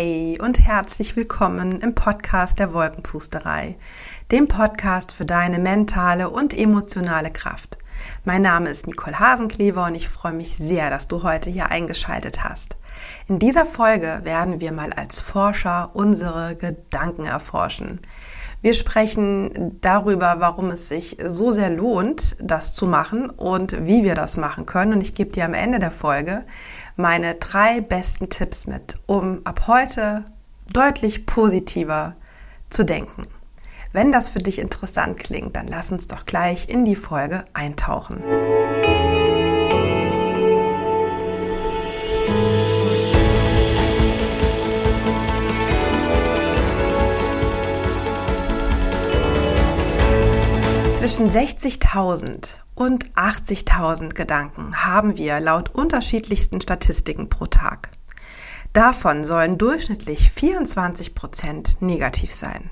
Hey und herzlich willkommen im Podcast der Wolkenpusterei, dem Podcast für deine mentale und emotionale Kraft. Mein Name ist Nicole Hasenklever und ich freue mich sehr, dass du heute hier eingeschaltet hast. In dieser Folge werden wir mal als Forscher unsere Gedanken erforschen. Wir sprechen darüber, warum es sich so sehr lohnt, das zu machen und wie wir das machen können. Und ich gebe dir am Ende der Folge meine drei besten Tipps mit, um ab heute deutlich positiver zu denken. Wenn das für dich interessant klingt, dann lass uns doch gleich in die Folge eintauchen. Zwischen 60.000 und 80.000 Gedanken haben wir laut unterschiedlichsten Statistiken pro Tag. Davon sollen durchschnittlich 24 Prozent negativ sein.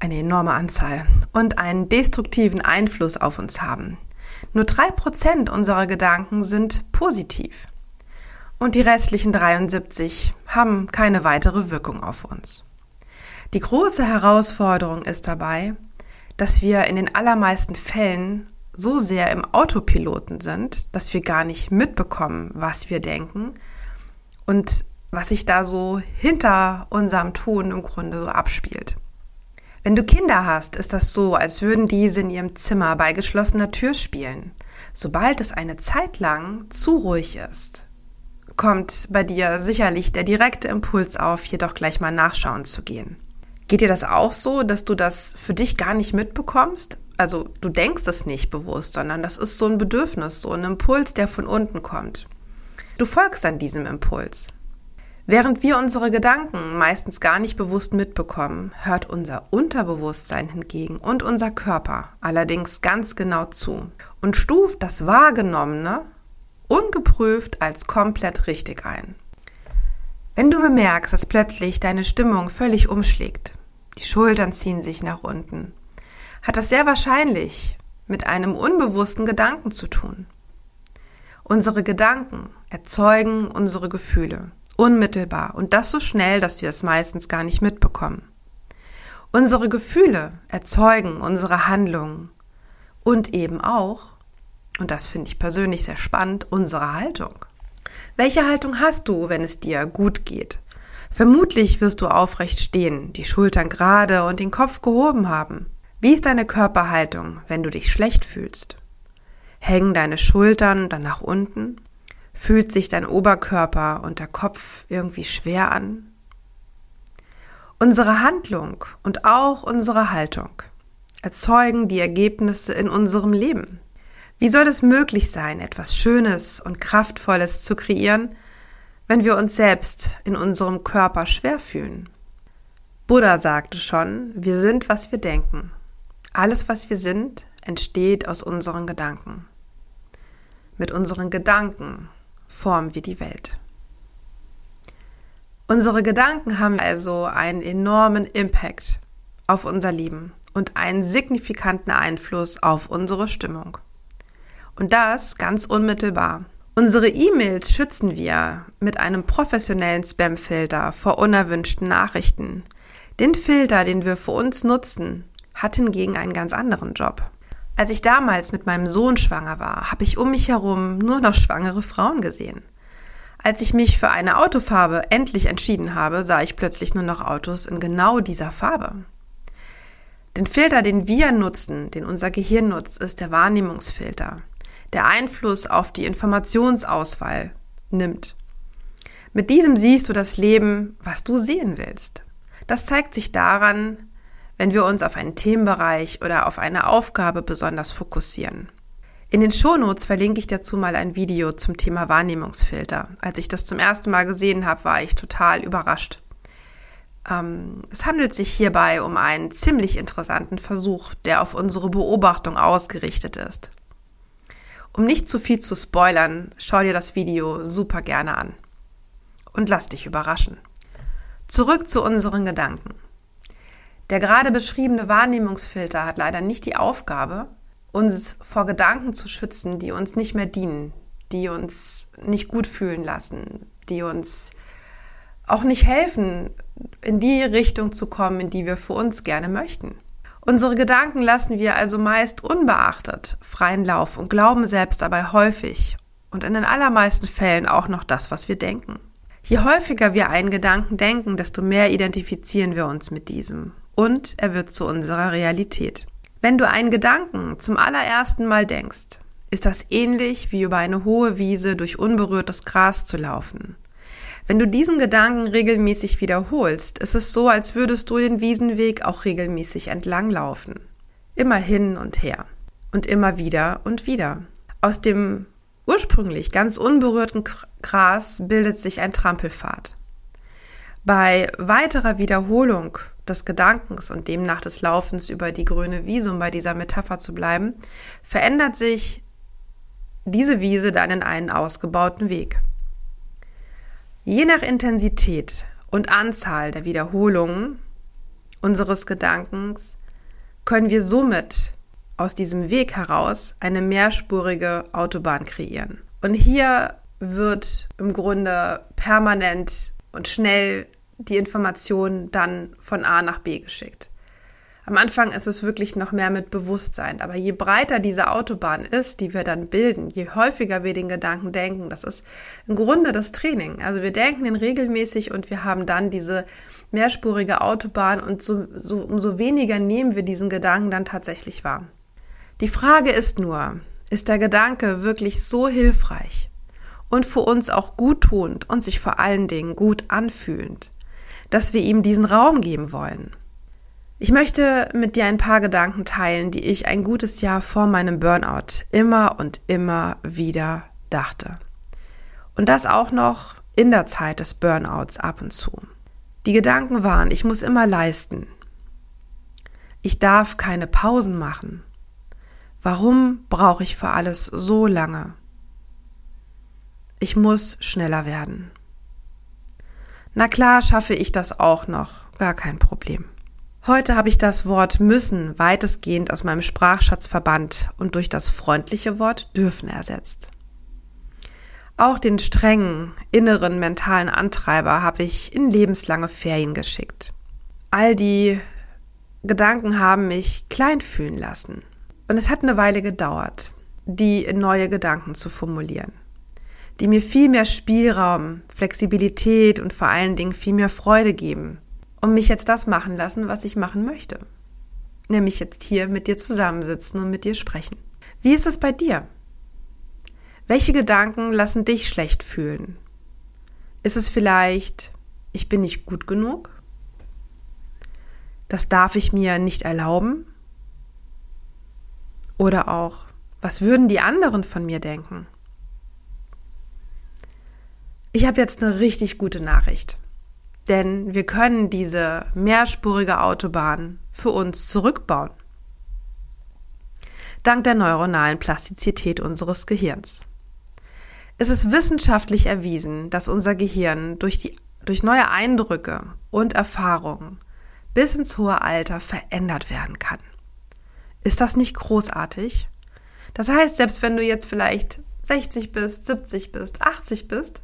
Eine enorme Anzahl und einen destruktiven Einfluss auf uns haben. Nur drei Prozent unserer Gedanken sind positiv. Und die restlichen 73 haben keine weitere Wirkung auf uns. Die große Herausforderung ist dabei, dass wir in den allermeisten Fällen so sehr im Autopiloten sind, dass wir gar nicht mitbekommen, was wir denken und was sich da so hinter unserem Tun im Grunde so abspielt. Wenn du Kinder hast, ist das so, als würden diese in ihrem Zimmer bei geschlossener Tür spielen. Sobald es eine Zeit lang zu ruhig ist, kommt bei dir sicherlich der direkte Impuls auf, jedoch gleich mal nachschauen zu gehen. Geht dir das auch so, dass du das für dich gar nicht mitbekommst? Also du denkst es nicht bewusst, sondern das ist so ein Bedürfnis, so ein Impuls, der von unten kommt. Du folgst an diesem Impuls. Während wir unsere Gedanken meistens gar nicht bewusst mitbekommen, hört unser Unterbewusstsein hingegen und unser Körper allerdings ganz genau zu und stuft das Wahrgenommene ungeprüft als komplett richtig ein. Wenn du bemerkst, dass plötzlich deine Stimmung völlig umschlägt, die Schultern ziehen sich nach unten. Hat das sehr wahrscheinlich mit einem unbewussten Gedanken zu tun. Unsere Gedanken erzeugen unsere Gefühle unmittelbar und das so schnell, dass wir es meistens gar nicht mitbekommen. Unsere Gefühle erzeugen unsere Handlungen und eben auch, und das finde ich persönlich sehr spannend, unsere Haltung. Welche Haltung hast du, wenn es dir gut geht? Vermutlich wirst du aufrecht stehen, die Schultern gerade und den Kopf gehoben haben. Wie ist deine Körperhaltung, wenn du dich schlecht fühlst? Hängen deine Schultern dann nach unten? Fühlt sich dein Oberkörper und der Kopf irgendwie schwer an? Unsere Handlung und auch unsere Haltung erzeugen die Ergebnisse in unserem Leben. Wie soll es möglich sein, etwas Schönes und Kraftvolles zu kreieren, wenn wir uns selbst in unserem Körper schwer fühlen. Buddha sagte schon, wir sind, was wir denken. Alles, was wir sind, entsteht aus unseren Gedanken. Mit unseren Gedanken formen wir die Welt. Unsere Gedanken haben also einen enormen Impact auf unser Leben und einen signifikanten Einfluss auf unsere Stimmung. Und das ganz unmittelbar. Unsere E-Mails schützen wir mit einem professionellen Spamfilter vor unerwünschten Nachrichten. Den Filter, den wir für uns nutzen, hat hingegen einen ganz anderen Job. Als ich damals mit meinem Sohn schwanger war, habe ich um mich herum nur noch schwangere Frauen gesehen. Als ich mich für eine Autofarbe endlich entschieden habe, sah ich plötzlich nur noch Autos in genau dieser Farbe. Den Filter, den wir nutzen, den unser Gehirn nutzt, ist der Wahrnehmungsfilter der Einfluss auf die Informationsauswahl nimmt. Mit diesem siehst du das Leben, was du sehen willst. Das zeigt sich daran, wenn wir uns auf einen Themenbereich oder auf eine Aufgabe besonders fokussieren. In den Shownotes verlinke ich dazu mal ein Video zum Thema Wahrnehmungsfilter. Als ich das zum ersten Mal gesehen habe, war ich total überrascht. Ähm, es handelt sich hierbei um einen ziemlich interessanten Versuch, der auf unsere Beobachtung ausgerichtet ist. Um nicht zu viel zu spoilern, schau dir das Video super gerne an. Und lass dich überraschen. Zurück zu unseren Gedanken. Der gerade beschriebene Wahrnehmungsfilter hat leider nicht die Aufgabe, uns vor Gedanken zu schützen, die uns nicht mehr dienen, die uns nicht gut fühlen lassen, die uns auch nicht helfen, in die Richtung zu kommen, in die wir für uns gerne möchten. Unsere Gedanken lassen wir also meist unbeachtet freien Lauf und glauben selbst dabei häufig und in den allermeisten Fällen auch noch das, was wir denken. Je häufiger wir einen Gedanken denken, desto mehr identifizieren wir uns mit diesem und er wird zu unserer Realität. Wenn du einen Gedanken zum allerersten Mal denkst, ist das ähnlich wie über eine hohe Wiese durch unberührtes Gras zu laufen. Wenn du diesen Gedanken regelmäßig wiederholst, ist es so, als würdest du den Wiesenweg auch regelmäßig entlanglaufen. Immer hin und her. Und immer wieder und wieder. Aus dem ursprünglich ganz unberührten Gras bildet sich ein Trampelpfad. Bei weiterer Wiederholung des Gedankens und demnach des Laufens über die grüne Wiese, um bei dieser Metapher zu bleiben, verändert sich diese Wiese dann in einen ausgebauten Weg. Je nach Intensität und Anzahl der Wiederholungen unseres Gedankens können wir somit aus diesem Weg heraus eine mehrspurige Autobahn kreieren. Und hier wird im Grunde permanent und schnell die Information dann von A nach B geschickt. Am Anfang ist es wirklich noch mehr mit Bewusstsein. Aber je breiter diese Autobahn ist, die wir dann bilden, je häufiger wir den Gedanken denken, das ist im Grunde das Training. Also wir denken ihn regelmäßig und wir haben dann diese mehrspurige Autobahn und so, so, umso weniger nehmen wir diesen Gedanken dann tatsächlich wahr. Die Frage ist nur, ist der Gedanke wirklich so hilfreich und für uns auch guttunend und sich vor allen Dingen gut anfühlend, dass wir ihm diesen Raum geben wollen? Ich möchte mit dir ein paar Gedanken teilen, die ich ein gutes Jahr vor meinem Burnout immer und immer wieder dachte. Und das auch noch in der Zeit des Burnouts ab und zu. Die Gedanken waren, ich muss immer leisten. Ich darf keine Pausen machen. Warum brauche ich für alles so lange? Ich muss schneller werden. Na klar schaffe ich das auch noch, gar kein Problem. Heute habe ich das Wort müssen weitestgehend aus meinem Sprachschatz verbannt und durch das freundliche Wort dürfen ersetzt. Auch den strengen, inneren mentalen Antreiber habe ich in lebenslange Ferien geschickt. All die Gedanken haben mich klein fühlen lassen. Und es hat eine Weile gedauert, die neue Gedanken zu formulieren, die mir viel mehr Spielraum, Flexibilität und vor allen Dingen viel mehr Freude geben, und mich jetzt das machen lassen, was ich machen möchte. Nämlich jetzt hier mit dir zusammensitzen und mit dir sprechen. Wie ist es bei dir? Welche Gedanken lassen dich schlecht fühlen? Ist es vielleicht, ich bin nicht gut genug? Das darf ich mir nicht erlauben? Oder auch, was würden die anderen von mir denken? Ich habe jetzt eine richtig gute Nachricht. Denn wir können diese mehrspurige Autobahn für uns zurückbauen. Dank der neuronalen Plastizität unseres Gehirns. Es ist wissenschaftlich erwiesen, dass unser Gehirn durch, die, durch neue Eindrücke und Erfahrungen bis ins hohe Alter verändert werden kann. Ist das nicht großartig? Das heißt, selbst wenn du jetzt vielleicht 60 bist, 70 bist, 80 bist,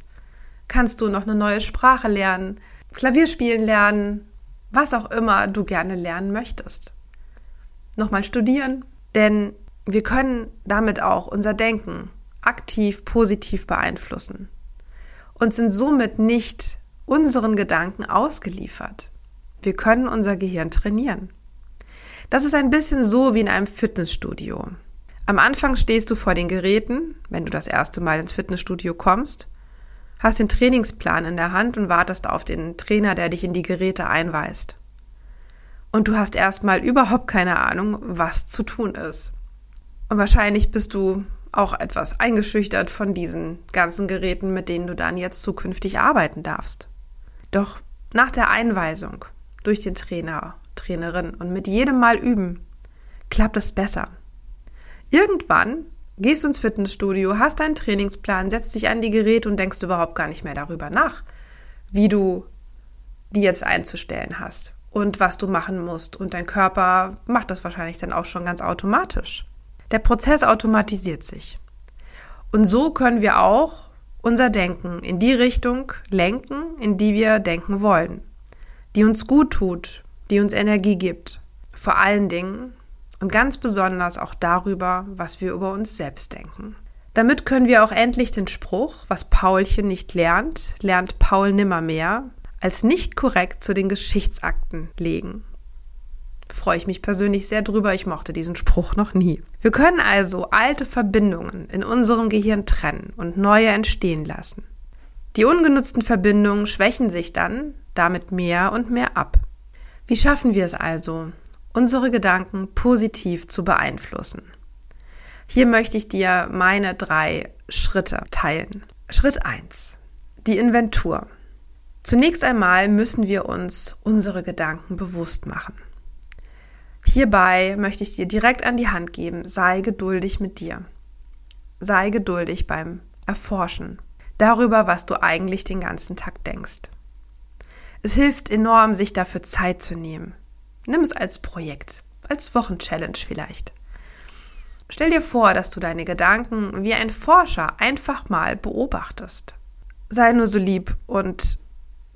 kannst du noch eine neue Sprache lernen, Klavier spielen lernen, was auch immer du gerne lernen möchtest. Nochmal studieren, denn wir können damit auch unser Denken aktiv positiv beeinflussen und sind somit nicht unseren Gedanken ausgeliefert. Wir können unser Gehirn trainieren. Das ist ein bisschen so wie in einem Fitnessstudio. Am Anfang stehst du vor den Geräten, wenn du das erste Mal ins Fitnessstudio kommst, hast den Trainingsplan in der Hand und wartest auf den Trainer, der dich in die Geräte einweist. Und du hast erstmal überhaupt keine Ahnung, was zu tun ist. Und wahrscheinlich bist du auch etwas eingeschüchtert von diesen ganzen Geräten, mit denen du dann jetzt zukünftig arbeiten darfst. Doch nach der Einweisung durch den Trainer, Trainerin und mit jedem Mal üben, klappt es besser. Irgendwann gehst ins Fitnessstudio, hast deinen Trainingsplan, setzt dich an die Geräte und denkst überhaupt gar nicht mehr darüber nach, wie du die jetzt einzustellen hast und was du machen musst. Und dein Körper macht das wahrscheinlich dann auch schon ganz automatisch. Der Prozess automatisiert sich. Und so können wir auch unser Denken in die Richtung lenken, in die wir denken wollen, die uns gut tut, die uns Energie gibt. Vor allen Dingen und ganz besonders auch darüber, was wir über uns selbst denken. Damit können wir auch endlich den Spruch, was Paulchen nicht lernt, lernt Paul nimmermehr, als nicht korrekt zu den Geschichtsakten legen. Freue ich mich persönlich sehr drüber, ich mochte diesen Spruch noch nie. Wir können also alte Verbindungen in unserem Gehirn trennen und neue entstehen lassen. Die ungenutzten Verbindungen schwächen sich dann damit mehr und mehr ab. Wie schaffen wir es also, unsere Gedanken positiv zu beeinflussen? Hier möchte ich dir meine drei Schritte teilen. Schritt eins: Die Inventur. Zunächst einmal müssen wir uns unsere Gedanken bewusst machen. Hierbei möchte ich dir direkt an die Hand geben, sei geduldig mit dir. Sei geduldig beim Erforschen darüber, was du eigentlich den ganzen Tag denkst. Es hilft enorm, sich dafür Zeit zu nehmen. Nimm es als Projekt, als Wochenchallenge vielleicht. Stell dir vor, dass du deine Gedanken wie ein Forscher einfach mal beobachtest. Sei nur so lieb und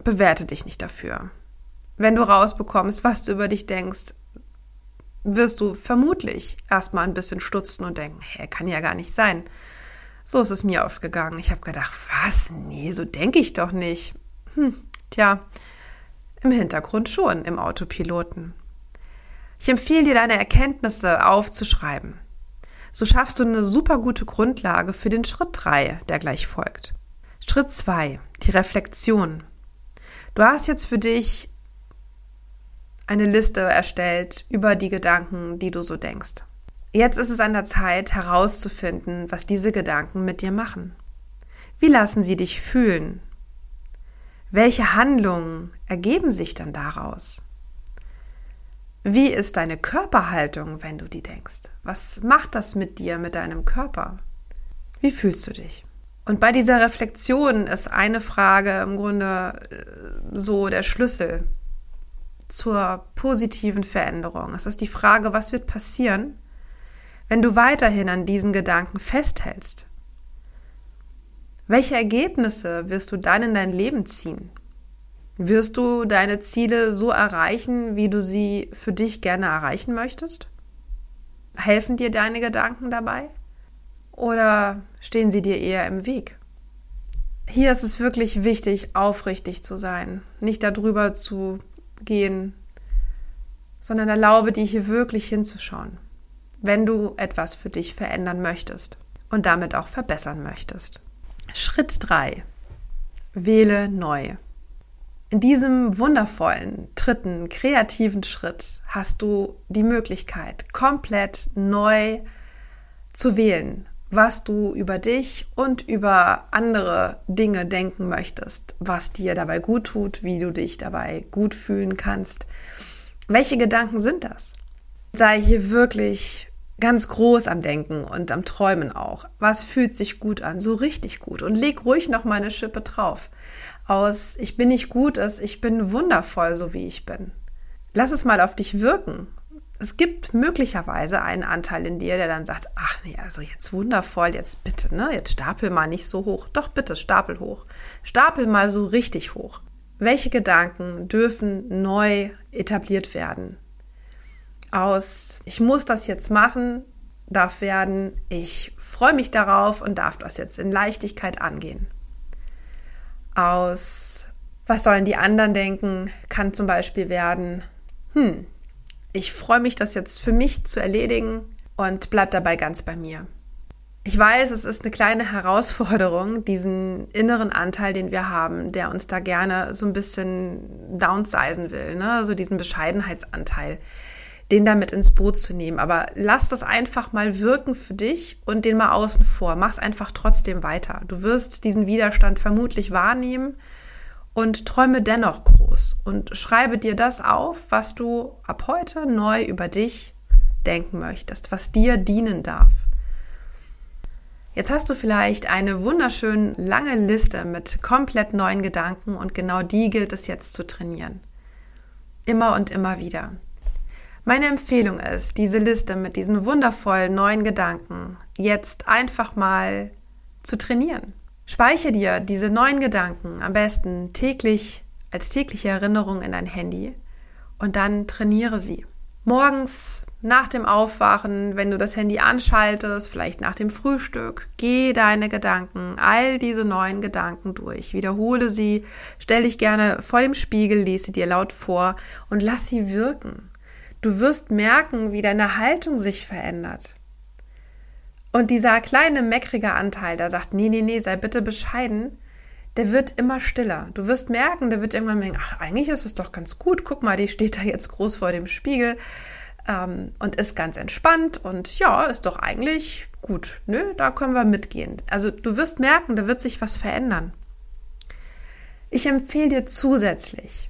bewerte dich nicht dafür. Wenn du rausbekommst, was du über dich denkst, wirst du vermutlich erstmal ein bisschen stutzen und denken, hä, kann ja gar nicht sein. So ist es mir aufgegangen. Ich habe gedacht, was? Nee, so denke ich doch nicht. Hm, tja, im Hintergrund schon, im Autopiloten. Ich empfehle dir, deine Erkenntnisse aufzuschreiben. So schaffst du eine super gute Grundlage für den Schritt 3, der gleich folgt. Schritt 2, die Reflexion. Du hast jetzt für dich eine Liste erstellt über die Gedanken, die du so denkst. Jetzt ist es an der Zeit herauszufinden, was diese Gedanken mit dir machen. Wie lassen sie dich fühlen? Welche Handlungen ergeben sich dann daraus? Wie ist deine Körperhaltung, wenn du die denkst? Was macht das mit dir, mit deinem Körper? Wie fühlst du dich? Und bei dieser Reflexion ist eine Frage im Grunde äh, so der Schlüssel zur positiven Veränderung. Es ist die Frage, was wird passieren, wenn du weiterhin an diesen Gedanken festhältst? Welche Ergebnisse wirst du dann in dein Leben ziehen? Wirst du deine Ziele so erreichen, wie du sie für dich gerne erreichen möchtest? Helfen dir deine Gedanken dabei? Oder stehen sie dir eher im Weg? Hier ist es wirklich wichtig, aufrichtig zu sein, nicht darüber zu gehen, sondern erlaube dir hier wirklich hinzuschauen, wenn du etwas für dich verändern möchtest und damit auch verbessern möchtest. Schritt 3. Wähle neu. In diesem wundervollen, dritten, kreativen Schritt hast du die Möglichkeit, komplett neu zu wählen, was du über dich und über andere Dinge denken möchtest, was dir dabei gut tut, wie du dich dabei gut fühlen kannst. Welche Gedanken sind das? Sei hier wirklich ganz groß am Denken und am Träumen auch. Was fühlt sich gut an? So richtig gut. Und leg ruhig noch mal eine Schippe drauf aus ich bin nicht gut ist, ich bin wundervoll, so wie ich bin. Lass es mal auf dich wirken. Es gibt möglicherweise einen Anteil in dir, der dann sagt, ach nee, also jetzt wundervoll, jetzt bitte, ne? Jetzt stapel mal nicht so hoch. Doch bitte, stapel hoch. Stapel mal so richtig hoch. Welche Gedanken dürfen neu etabliert werden? Aus, ich muss das jetzt machen, darf werden, ich freue mich darauf und darf das jetzt in Leichtigkeit angehen aus was sollen die anderen denken, kann zum Beispiel werden, hm, ich freue mich, das jetzt für mich zu erledigen und bleib dabei ganz bei mir. Ich weiß, es ist eine kleine Herausforderung, diesen inneren Anteil, den wir haben, der uns da gerne so ein bisschen downsizen will, ne? so diesen Bescheidenheitsanteil, den da mit ins Boot zu nehmen. Aber lass das einfach mal wirken für dich und den mal außen vor. Mach es einfach trotzdem weiter. Du wirst diesen Widerstand vermutlich wahrnehmen und träume dennoch groß und schreibe dir das auf, was du ab heute neu über dich denken möchtest, was dir dienen darf. Jetzt hast du vielleicht eine wunderschön lange Liste mit komplett neuen Gedanken und genau die gilt es jetzt zu trainieren. Immer und immer wieder. Meine Empfehlung ist, diese Liste mit diesen wundervollen neuen Gedanken jetzt einfach mal zu trainieren. Speiche dir diese neuen Gedanken am besten täglich als tägliche Erinnerung in dein Handy und dann trainiere sie. Morgens nach dem Aufwachen, wenn du das Handy anschaltest, vielleicht nach dem Frühstück, geh deine Gedanken, all diese neuen Gedanken durch, wiederhole sie, stell dich gerne vor dem Spiegel, lese dir laut vor und lass sie wirken. Du wirst merken, wie deine Haltung sich verändert. Und dieser kleine meckrige Anteil, der sagt, nee, nee, nee, sei bitte bescheiden, der wird immer stiller. Du wirst merken, der wird irgendwann merken, ach, eigentlich ist es doch ganz gut. Guck mal, die steht da jetzt groß vor dem Spiegel ähm, und ist ganz entspannt und ja, ist doch eigentlich gut. Nö, da können wir mitgehen. Also du wirst merken, da wird sich was verändern. Ich empfehle dir zusätzlich,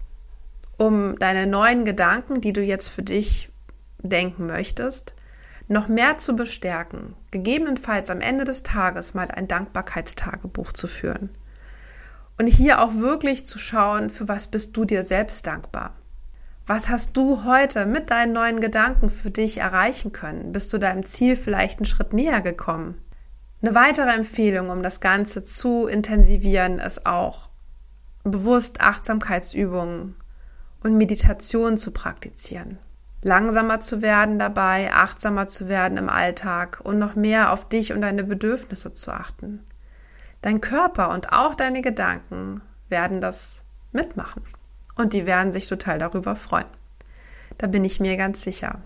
um deine neuen Gedanken, die du jetzt für dich denken möchtest, noch mehr zu bestärken, gegebenenfalls am Ende des Tages mal ein Dankbarkeitstagebuch zu führen. Und hier auch wirklich zu schauen, für was bist du dir selbst dankbar? Was hast du heute mit deinen neuen Gedanken für dich erreichen können? Bist du deinem Ziel vielleicht einen Schritt näher gekommen? Eine weitere Empfehlung, um das Ganze zu intensivieren, ist auch bewusst Achtsamkeitsübungen und Meditation zu praktizieren. Langsamer zu werden dabei, achtsamer zu werden im Alltag und noch mehr auf dich und deine Bedürfnisse zu achten. Dein Körper und auch deine Gedanken werden das mitmachen. Und die werden sich total darüber freuen. Da bin ich mir ganz sicher.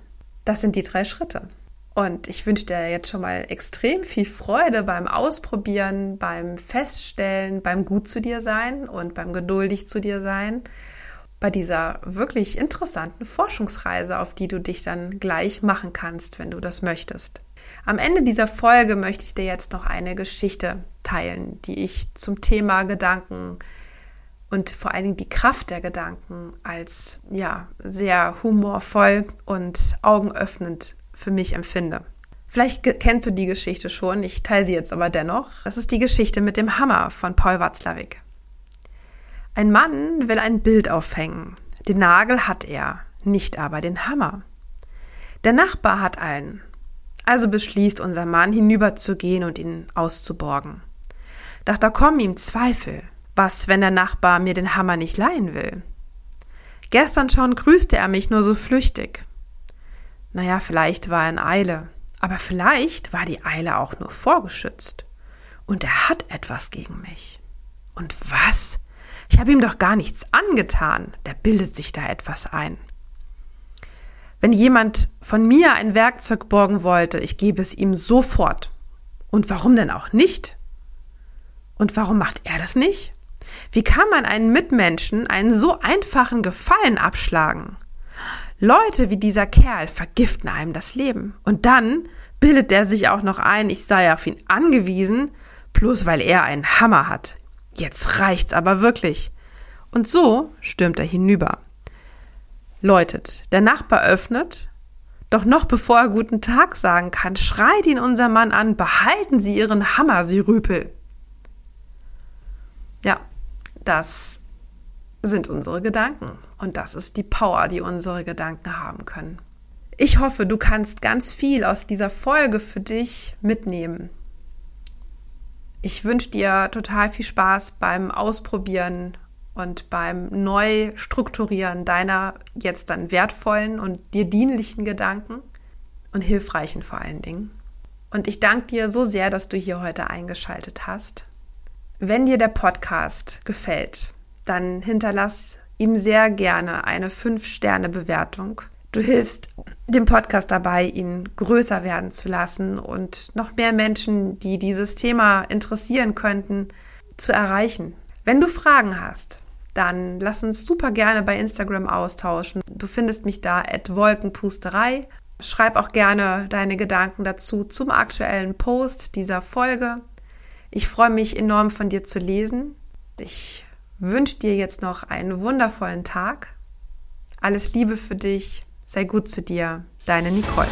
Das sind die drei Schritte. Und ich wünsche dir jetzt schon mal extrem viel Freude beim Ausprobieren, beim Feststellen, beim Gut zu dir sein und beim geduldig zu dir sein. Bei dieser wirklich interessanten Forschungsreise, auf die du dich dann gleich machen kannst, wenn du das möchtest. Am Ende dieser Folge möchte ich dir jetzt noch eine Geschichte teilen, die ich zum Thema Gedanken und vor allen Dingen die Kraft der Gedanken als ja sehr humorvoll und augenöffnend für mich empfinde. Vielleicht kennst du die Geschichte schon, ich teile sie jetzt aber dennoch. Das ist die Geschichte mit dem Hammer von Paul Watzlawick. Ein Mann will ein Bild aufhängen. Den Nagel hat er, nicht aber den Hammer. Der Nachbar hat einen. Also beschließt unser Mann, hinüberzugehen und ihn auszuborgen. Doch da kommen ihm Zweifel. Was, wenn der Nachbar mir den Hammer nicht leihen will? Gestern schon grüßte er mich nur so flüchtig. Naja, vielleicht war er in Eile, aber vielleicht war die Eile auch nur vorgeschützt. Und er hat etwas gegen mich. Und was? Ich habe ihm doch gar nichts angetan. Der bildet sich da etwas ein. Wenn jemand von mir ein Werkzeug borgen wollte, ich gebe es ihm sofort. Und warum denn auch nicht? Und warum macht er das nicht? Wie kann man einen Mitmenschen einen so einfachen Gefallen abschlagen? Leute wie dieser Kerl vergiften einem das Leben. Und dann bildet er sich auch noch ein, ich sei auf ihn angewiesen, bloß weil er einen Hammer hat. Jetzt reicht's aber wirklich. Und so stürmt er hinüber. Läutet. Der Nachbar öffnet, doch noch bevor er guten Tag sagen kann, schreit ihn unser Mann an, behalten Sie Ihren Hammer, Sie Rüpel. Ja, das sind unsere Gedanken. Und das ist die Power, die unsere Gedanken haben können. Ich hoffe, du kannst ganz viel aus dieser Folge für dich mitnehmen. Ich wünsche dir total viel Spaß beim Ausprobieren und beim Neustrukturieren deiner jetzt dann wertvollen und dir dienlichen Gedanken und hilfreichen vor allen Dingen. Und ich danke dir so sehr, dass du hier heute eingeschaltet hast. Wenn dir der Podcast gefällt, dann hinterlass ihm sehr gerne eine 5-Sterne-Bewertung. Du hilfst dem Podcast dabei, ihn größer werden zu lassen und noch mehr Menschen, die dieses Thema interessieren könnten, zu erreichen. Wenn du Fragen hast, dann lass uns super gerne bei Instagram austauschen. Du findest mich da at Wolkenpusterei. Schreib auch gerne deine Gedanken dazu zum aktuellen Post dieser Folge. Ich freue mich enorm von dir zu lesen. Ich wünsche dir jetzt noch einen wundervollen Tag. Alles Liebe für dich. Sei gut zu dir. Deine Nicole.